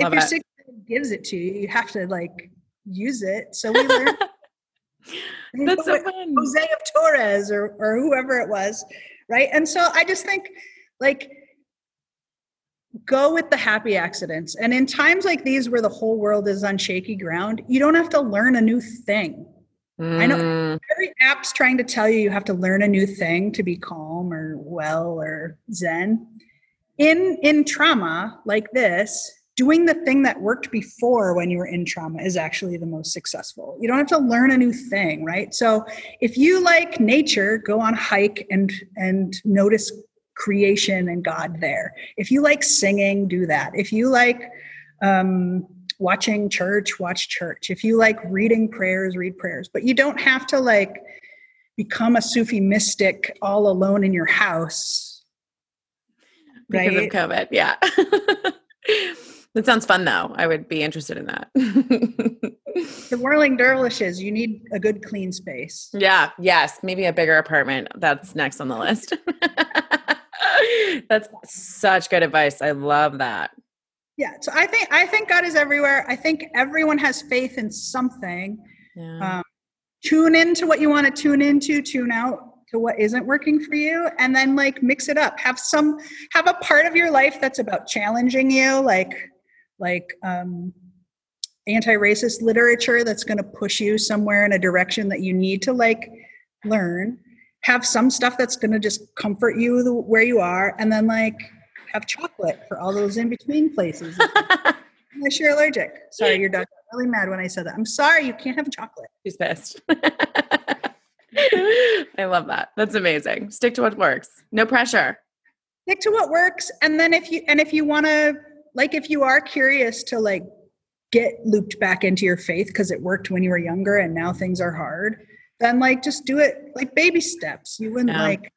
Love if your sick gives it to you, you have to like use it. So we learned. That's so fun. Jose of Torres or or whoever it was, right? And so I just think like go with the happy accidents. And in times like these where the whole world is on shaky ground, you don't have to learn a new thing. Mm. I know mm. every app's trying to tell you you have to learn a new thing to be calm or well or zen in in trauma like this doing the thing that worked before when you were in trauma is actually the most successful you don't have to learn a new thing right so if you like nature go on a hike and and notice creation and god there if you like singing do that if you like um, watching church watch church if you like reading prayers read prayers but you don't have to like become a sufi mystic all alone in your house because right? of COVID. Yeah. that sounds fun though. I would be interested in that. the whirling dervishes, you need a good clean space. Yeah. Yes. Maybe a bigger apartment. That's next on the list. That's such good advice. I love that. Yeah. So I think I think God is everywhere. I think everyone has faith in something. Yeah. Um, tune into what you want to tune into, tune out to what isn't working for you and then like mix it up have some have a part of your life that's about challenging you like like um anti-racist literature that's going to push you somewhere in a direction that you need to like learn have some stuff that's going to just comfort you the, where you are and then like have chocolate for all those in between places unless you're allergic. Sorry, your dog got really mad when I said that. I'm sorry, you can't have chocolate. She's pissed. I love that. That's amazing. Stick to what works. No pressure. Stick to what works. And then if you and if you want to like if you are curious to like get looped back into your faith because it worked when you were younger and now things are hard, then like just do it like baby steps. You wouldn't yeah. like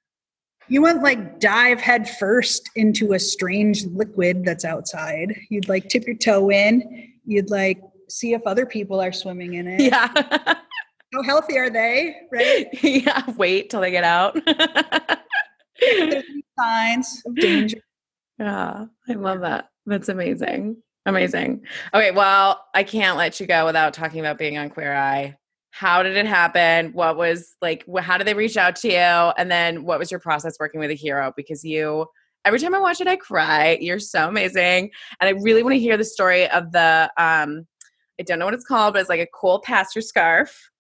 you wouldn't like dive head first into a strange liquid that's outside. You'd like tip your toe in. You'd like see if other people are swimming in it. Yeah. How healthy are they? Right? yeah. Wait till they get out. There's signs of danger. Yeah. I love that. That's amazing. Amazing. Okay. Well, I can't let you go without talking about being on Queer Eye how did it happen? What was like how did they reach out to you? And then what was your process working with a hero? Because you every time i watch it i cry. You're so amazing. And i really want to hear the story of the um i don't know what it's called but it's like a cool pastor scarf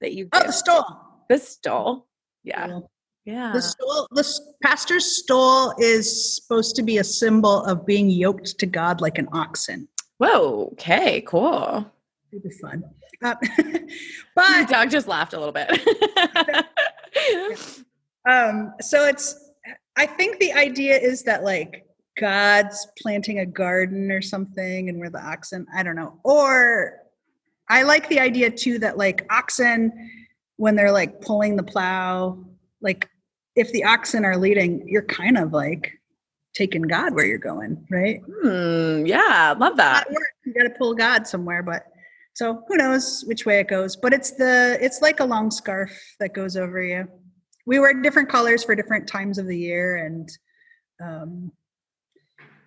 that you oh the stole. The stole. Yeah. Yeah. The stole the pastor's stole is supposed to be a symbol of being yoked to god like an oxen. Whoa okay cool. It'd be fun uh, but Your dog just laughed a little bit. um, so it's, I think the idea is that like God's planting a garden or something, and we're the oxen. I don't know. Or I like the idea too that like oxen, when they're like pulling the plow, like if the oxen are leading, you're kind of like taking God where you're going, right? Hmm, yeah, love that. You got to pull God somewhere, but so who knows which way it goes? But it's the it's like a long scarf that goes over you. We wear different colors for different times of the year, and um,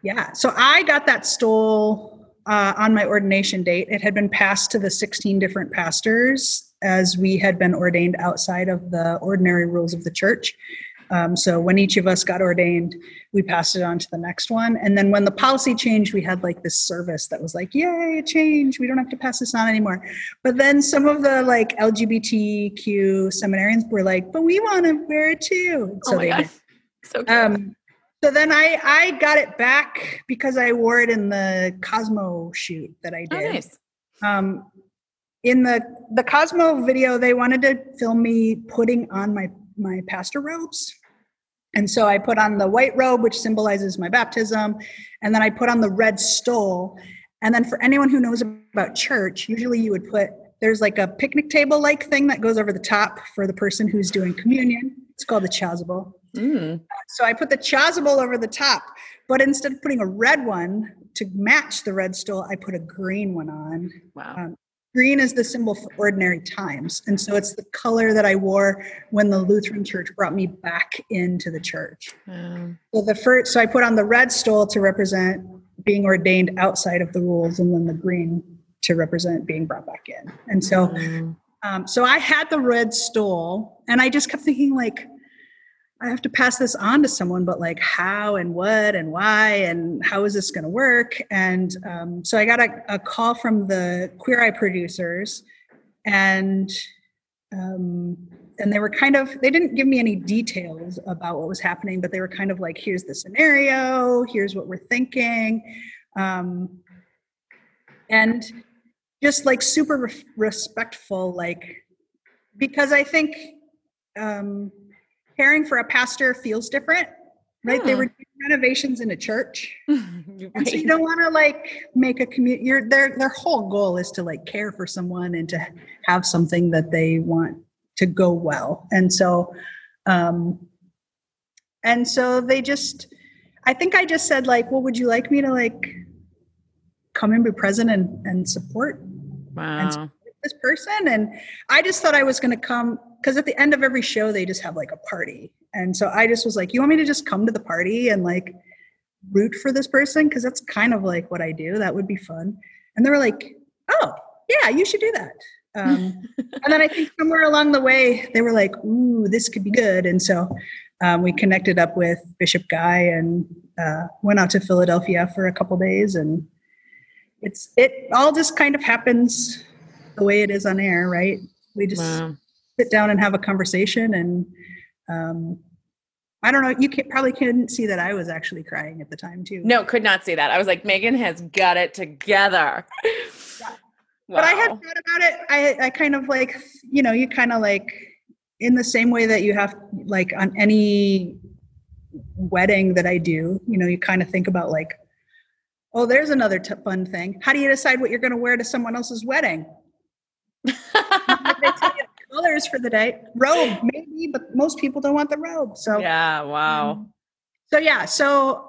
yeah. So I got that stole uh, on my ordination date. It had been passed to the 16 different pastors as we had been ordained outside of the ordinary rules of the church. Um, so when each of us got ordained, we passed it on to the next one. And then when the policy changed, we had like this service that was like, yay, change. We don't have to pass this on anymore. But then some of the like LGBTQ seminarians were like, but we want to wear it too. So oh my God. So um, so then I I got it back because I wore it in the Cosmo shoot that I oh, did. Oh, nice. Um, in the the Cosmo video, they wanted to film me putting on my my pastor robes and so I put on the white robe, which symbolizes my baptism, and then I put on the red stole. And then for anyone who knows about church, usually you would put there's like a picnic table like thing that goes over the top for the person who's doing communion. It's called the chasuble. Mm. So I put the chasuble over the top, but instead of putting a red one to match the red stole, I put a green one on. Wow. Um, green is the symbol for ordinary times and so it's the color that i wore when the lutheran church brought me back into the church. So the first so i put on the red stole to represent being ordained outside of the rules and then the green to represent being brought back in. And so mm. um, so i had the red stole and i just kept thinking like I have to pass this on to someone, but like how and what and why and how is this going to work? And um, so I got a, a, call from the Queer Eye producers, and um, and they were kind of they didn't give me any details about what was happening, but they were kind of like, here's the scenario, here's what we're thinking, um, and just like super re- respectful, like because I think. Um, caring for a pastor feels different right? Hmm. They were doing renovations in a church, right. and so you don't want to like make a community. Your their their whole goal is to like care for someone and to have something that they want to go well. And so, um, and so they just, I think I just said like, well, would you like me to like come and be present and and support? Wow. And support this person, and I just thought I was going to come because at the end of every show they just have like a party. And so i just was like you want me to just come to the party and like root for this person? Because that's kind of like what i do. That would be fun. And they were like oh yeah you should do that. Um, and then i think somewhere along the way they were like ooh this could be good. And so um, we connected up with bishop guy and uh, went out to philadelphia for a couple days and it's it all just kind of happens the way it is on air right? We just wow sit down and have a conversation and um, I don't know. You can, probably couldn't see that I was actually crying at the time too. No, could not see that. I was like, Megan has got it together. Yeah. Wow. But I had thought about it. I, I kind of like, you know, you kind of like in the same way that you have like on any wedding that I do, you know, you kind of think about like, oh, there's another t- fun thing. How do you decide what you're going to wear to someone else's wedding? colors for the day. Robe, maybe, but most people don't want the robe. So yeah, wow. Um, so yeah, so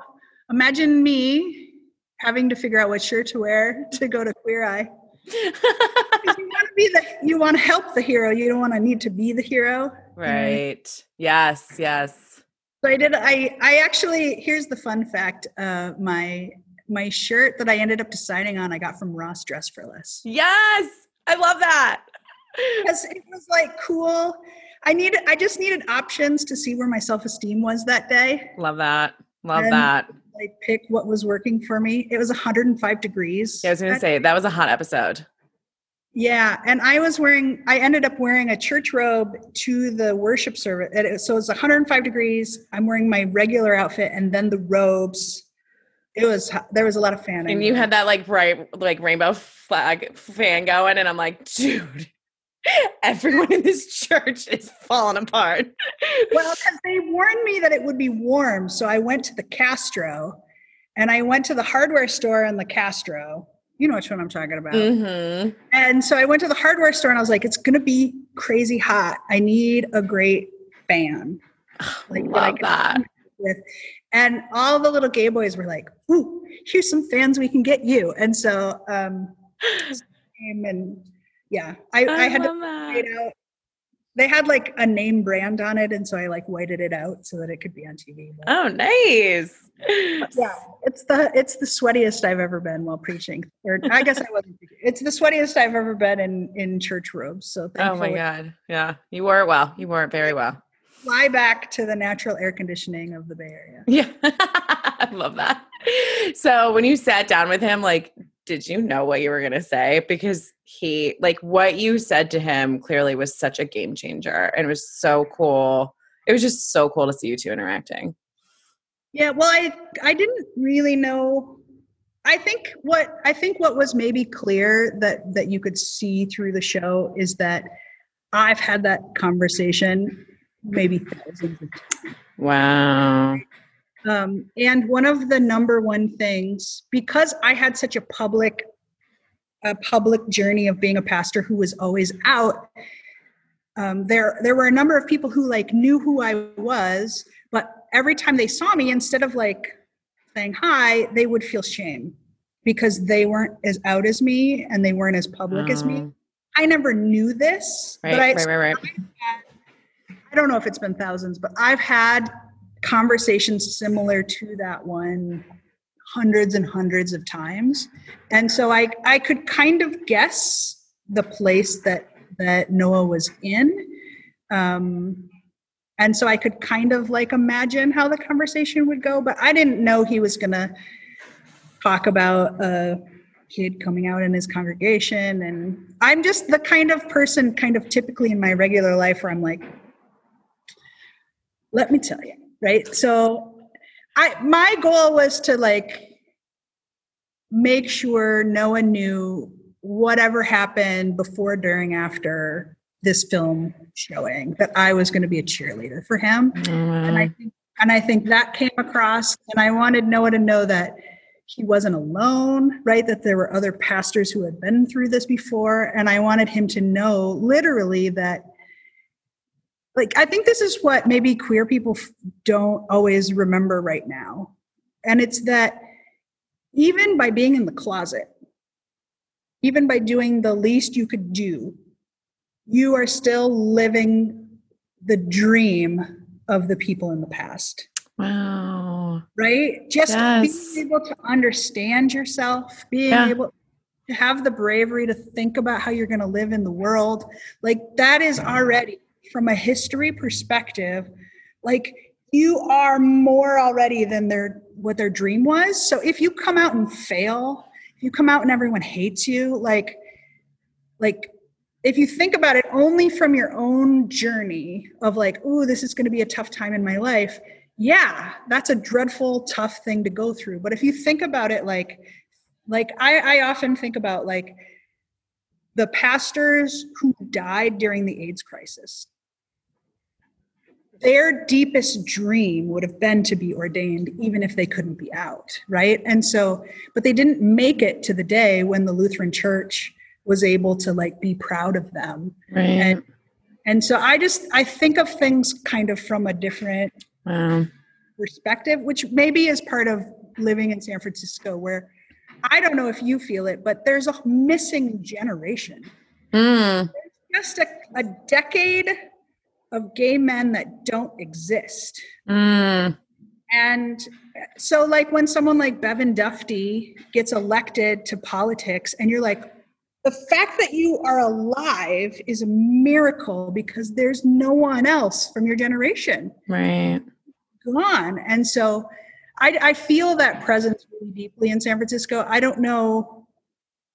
imagine me having to figure out what shirt to wear to go to Queer Eye. you want to be the you want to help the hero. You don't want to need to be the hero. Right. Mm-hmm. Yes. Yes. So I did. I I actually here's the fun fact. Uh, my my shirt that I ended up deciding on, I got from Ross Dress for Less. Yes, I love that because it was like cool. I needed. I just needed options to see where my self esteem was that day. Love that. Love and, that. Like pick what was working for me. It was 105 degrees. Yeah, I was gonna say that was a hot episode. Yeah, and I was wearing. I ended up wearing a church robe to the worship service. So it's 105 degrees. I'm wearing my regular outfit, and then the robes. It was there was a lot of fanning. And you had that like bright like rainbow flag fan going, and I'm like, dude, everyone in this church is falling apart. well, because they warned me that it would be warm. So I went to the Castro and I went to the hardware store in the Castro. You know which one I'm talking about. Mm-hmm. And so I went to the hardware store and I was like, it's going to be crazy hot. I need a great fan. Like, Love that. With. And all the little gay boys were like, ooh, here's some fans we can get you. And so, um, and yeah, I, I, I had to that. out. They had like a name brand on it, and so I like whited it out so that it could be on TV. But, oh, nice. yeah, it's the it's the sweatiest I've ever been while preaching. Or I guess I wasn't. It's the sweatiest I've ever been in in church robes. So oh my god, yeah, you wore it well. You wore it very well. Fly back to the natural air conditioning of the Bay Area. Yeah, I love that. So when you sat down with him, like, did you know what you were going to say? Because he, like, what you said to him clearly was such a game changer and it was so cool. It was just so cool to see you two interacting. Yeah, well, I I didn't really know. I think what I think what was maybe clear that that you could see through the show is that I've had that conversation maybe thousands of times. Wow. Um, and one of the number one things, because I had such a public, a public journey of being a pastor who was always out, um, there there were a number of people who like knew who I was, but every time they saw me, instead of like saying hi, they would feel shame because they weren't as out as me and they weren't as public oh. as me. Oh. I never knew this, right, but I, right, right, right. I don't know if it's been thousands, but I've had conversations similar to that one hundreds and hundreds of times. And so i i could kind of guess the place that that noah was in. Um and so i could kind of like imagine how the conversation would go but i didn't know he was to talk about a kid coming out in his congregation. And i'm just the kind of person kind of typically in my regular life where i'm like let me tell you right? So i my goal was to like make sure no one knew whatever happened before during after this film showing that i was going to be a cheerleader for him. Mm. and i think and i think that came across and i wanted noah to know that he wasn't alone right? That there were other pastors who had been through this before and i wanted him to know literally that like i think this is what maybe queer people don't always remember right now. And it's that even by being in the closet even by doing the least you could do you are still living the dream of the people in the past. Wow. Right? Just yes. being able to understand yourself being yeah. able to have the bravery to think about how you're going to live in the world. Like that is already from a history perspective, like you are more already than their what their dream was. So if you come out and fail, if you come out and everyone hates you, like like if you think about it only from your own journey of like, oh, this is going to be a tough time in my life, yeah, that's a dreadful, tough thing to go through. But if you think about it, like, like I, I often think about like the pastors who died during the AIDS crisis. Their deepest dream would have been to be ordained, even if they couldn't be out, right? And so, but they didn't make it to the day when the Lutheran Church was able to like be proud of them. Right. And and so I just I think of things kind of from a different wow. perspective, which maybe is part of living in San Francisco, where I don't know if you feel it, but there's a missing generation. Mm. just a, a, decade of gay men that don't exist. Mm. And so, like, when someone like Bevan Dufty gets elected to politics, and you're like, the fact that you are alive is a miracle because there's no one else from your generation. Right. Gone. And so I, I feel that presence really deeply in San Francisco. I don't know.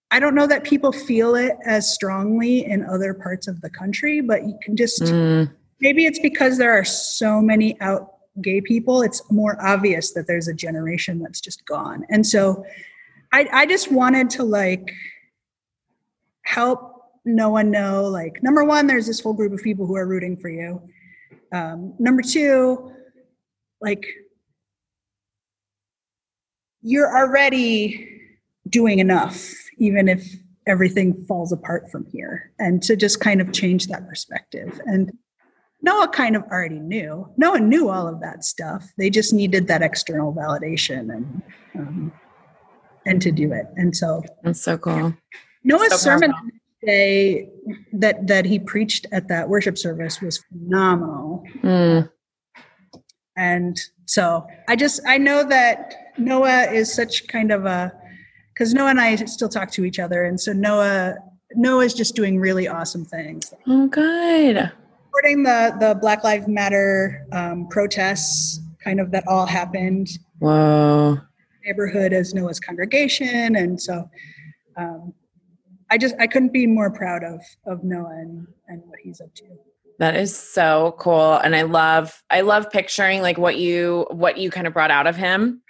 I don't know that people feel it as strongly in other parts of the country, but you can just mm. Maybe it's because there are so many out gay people. It's more obvious that there's a generation that's just gone. And so I, I just wanted to like help Noah know like number one there's this whole group of people who are rooting for you um, number two like you're already doing enough even if everything falls apart from here and to just kind of change that perspective and noah kind of already knew noah knew all of that stuff they just needed that external validation and um, and to do it and so that's so cool Noah's so sermon day that that he preached at that worship service was phenomenal. Mm. And so I just I know that Noah is such kind of a because Noah and I still talk to each other, and so Noah Noah's just doing really awesome things. Oh, good. Supporting the the Black Lives Matter um, protests, kind of that all happened. Wow. Neighborhood as Noah's congregation, and so um, I just I couldn't be more proud of of Noah and, and what he's up to. That is so cool. And I love I love picturing like what you what you kind of brought out of him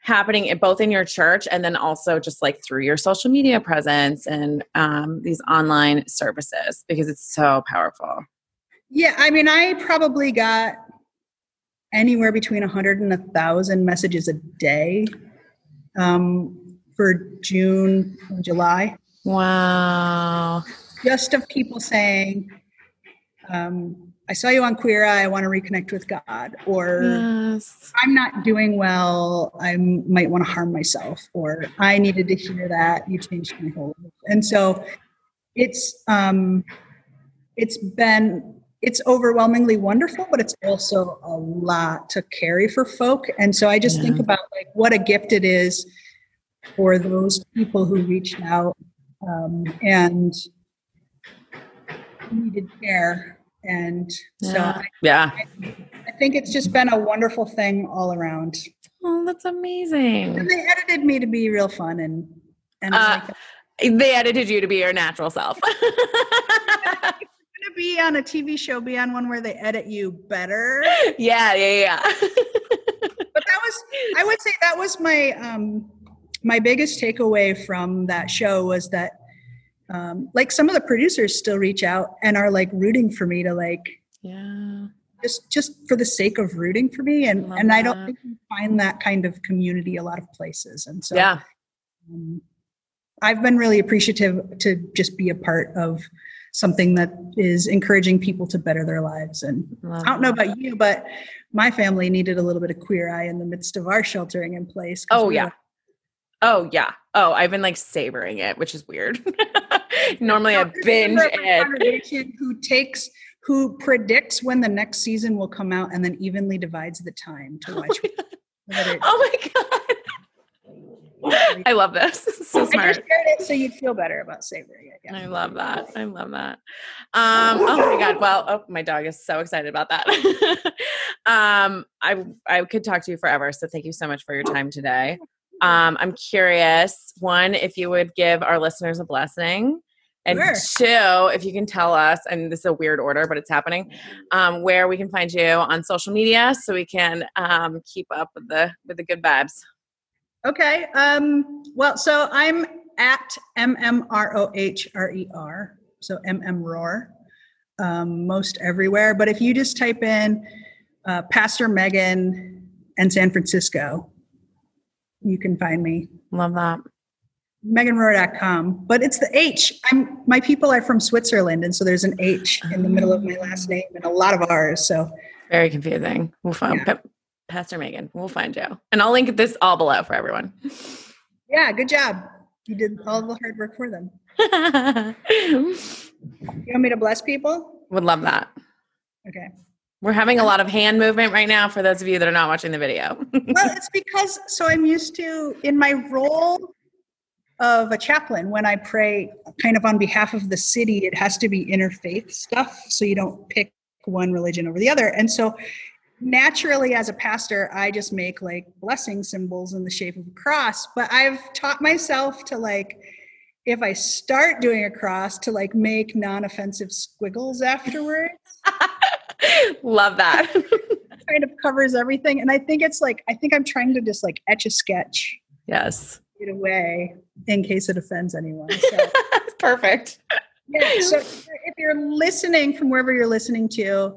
happening both in your church and then also just like through your social media presence and um, these online services because it's so powerful. Yeah, I mean, I probably got anywhere between a hundred and a thousand messages a day um, for June and July. Wow. Just of people saying, um, I saw you on Queer Eye, I want to reconnect with God, or yes. I'm not doing well, I might want to harm myself, or I needed to hear that, you changed my whole life. And so it's um it's been it's overwhelmingly wonderful, but it's also a lot to carry for folk. And so I just yeah. think about like what a gift it is for those people who reached out um, and needed care. And so, yeah, I, yeah. I, I, think it's just been a wonderful thing all around. Oh, that's amazing. And they edited me to be real fun and and uh, like, they edited you to be your natural self. be on a TV show, be on one where they edit you better. Yeah, yeah, yeah. but that was, I would say, that was my um, my biggest takeaway from that show was that um, like some of the producers still reach out and are like rooting for me to like yeah just just for the sake of rooting for me and and that. i don't think you find that kind of community a lot of places and so yeah um, i've been really appreciative to just be a part of something that is encouraging people to better their lives and Love i don't know about you but my family needed a little bit of queer eye in the midst of our sheltering in place oh yeah Oh yeah. Oh, I've been like savoring it, which is weird. Normally I binge it. Who takes who predicts when the next season will come out and then evenly divides the time to oh, watch. Oh, oh my god. I love this. So smart. I just shared it so you'd feel better about savoring it. Yeah. I love that. I love that. Um, oh my god. Well, oh, my dog is so excited about that. um, I I could talk to you forever. So thank you so much for your time today. Um, I'm curious, one, if you would give our listeners a blessing And sure. two, if you can tell us, and this is a weird order, but it's happening, um, where we can find you on social media so we can um, keep up with the with the good vibes. Okay. Um, well, so I'm at M M R O H R E R, so M M Roar, um, most everywhere. But if you just type in uh, Pastor Megan and San Francisco, you can find me. Love that meganrohrer.com but it's the h i'm my people are from switzerland and so there's an h in the middle of my last name and a lot of r's so very confusing we'll find yeah. Pastor megan we'll find you and i'll link this all below for everyone yeah good job you did all the hard work for them you want me to bless people would love that okay we're having a lot of hand movement right now for those of you that are not watching the video. well, it's because so I'm used to in my role of a chaplain when I pray kind of on behalf of the city, it has to be interfaith stuff. So you don't pick one religion over the other. And so naturally, as a pastor, I just make like blessing symbols in the shape of a cross. But I've taught myself to like, if I start doing a cross, to like make non offensive squiggles afterwards. Love that. kind of covers everything. And I think it's like, I think I'm trying to just like etch a sketch. Yes. It away in case it offends anyone. So. Perfect. Yeah. So if you're listening from wherever you're listening to,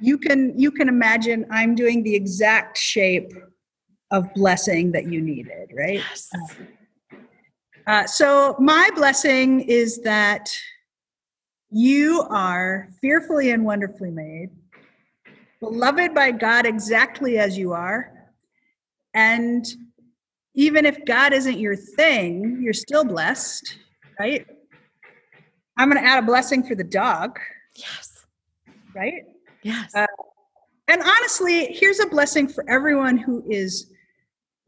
you can you can imagine I'm doing the exact shape of blessing that you needed, right? Yes. Uh, so my blessing is that you are fearfully and wonderfully made, beloved by God exactly as you are, and even if God isn't your thing, you're still blessed, right? I'm going to add a blessing for the dog. Yes. Right? Yes. Uh, and honestly, here's a blessing for everyone who is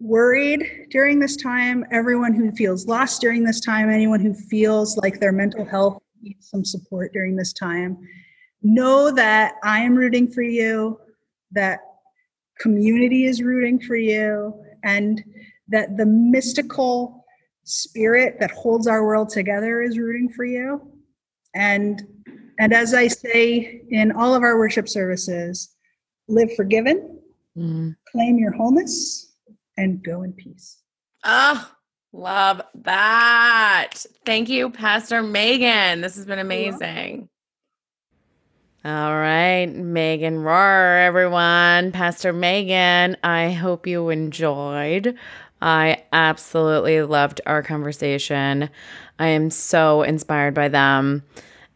worried during this time, everyone who feels lost during this time, anyone who feels like their mental health needs some support during this time. Know that I am rooting for you, that community is rooting for you, and that the mystical spirit that holds our world together is rooting for you. And and as I say in all of our worship services, live forgiven, mm. claim your wholeness, and go in peace. Ah, oh, love that. Thank you, Pastor Megan. This has been amazing. All right, Megan Rohrer, everyone. Pastor Megan, I hope you enjoyed. I absolutely loved our conversation. I am so inspired by them.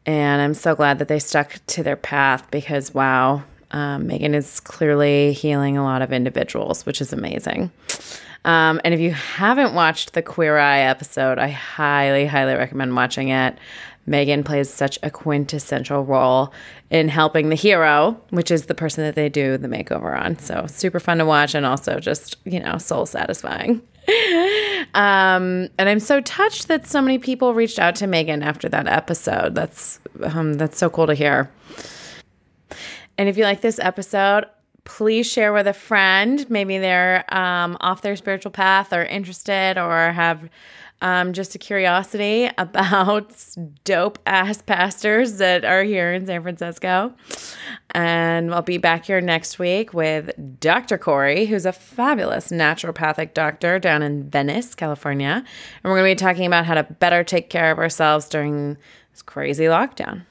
And I'm so glad that they stuck to their path because, wow, um, Megan is clearly healing a lot of individuals, which is amazing. Um, and if you haven't watched the Queer Eye episode, I highly, highly recommend watching it. Megan plays such a quintessential role in helping the hero, which is the person that they do the makeover on. So super fun to watch and also just, you know, soul satisfying. Um, and I'm so touched that so many people reached out to Megan after that episode. That's um, that's so cool to hear. And if you like this episode, please share with a friend. Maybe they're um, off their spiritual path or interested or have um, just a curiosity about dope ass pastors that are here in San Francisco. And I'll be back here next week with Dr. Corey, who's a fabulous naturopathic doctor down in Venice, California. And we're going to be talking about how to better take care of ourselves during this crazy lockdown.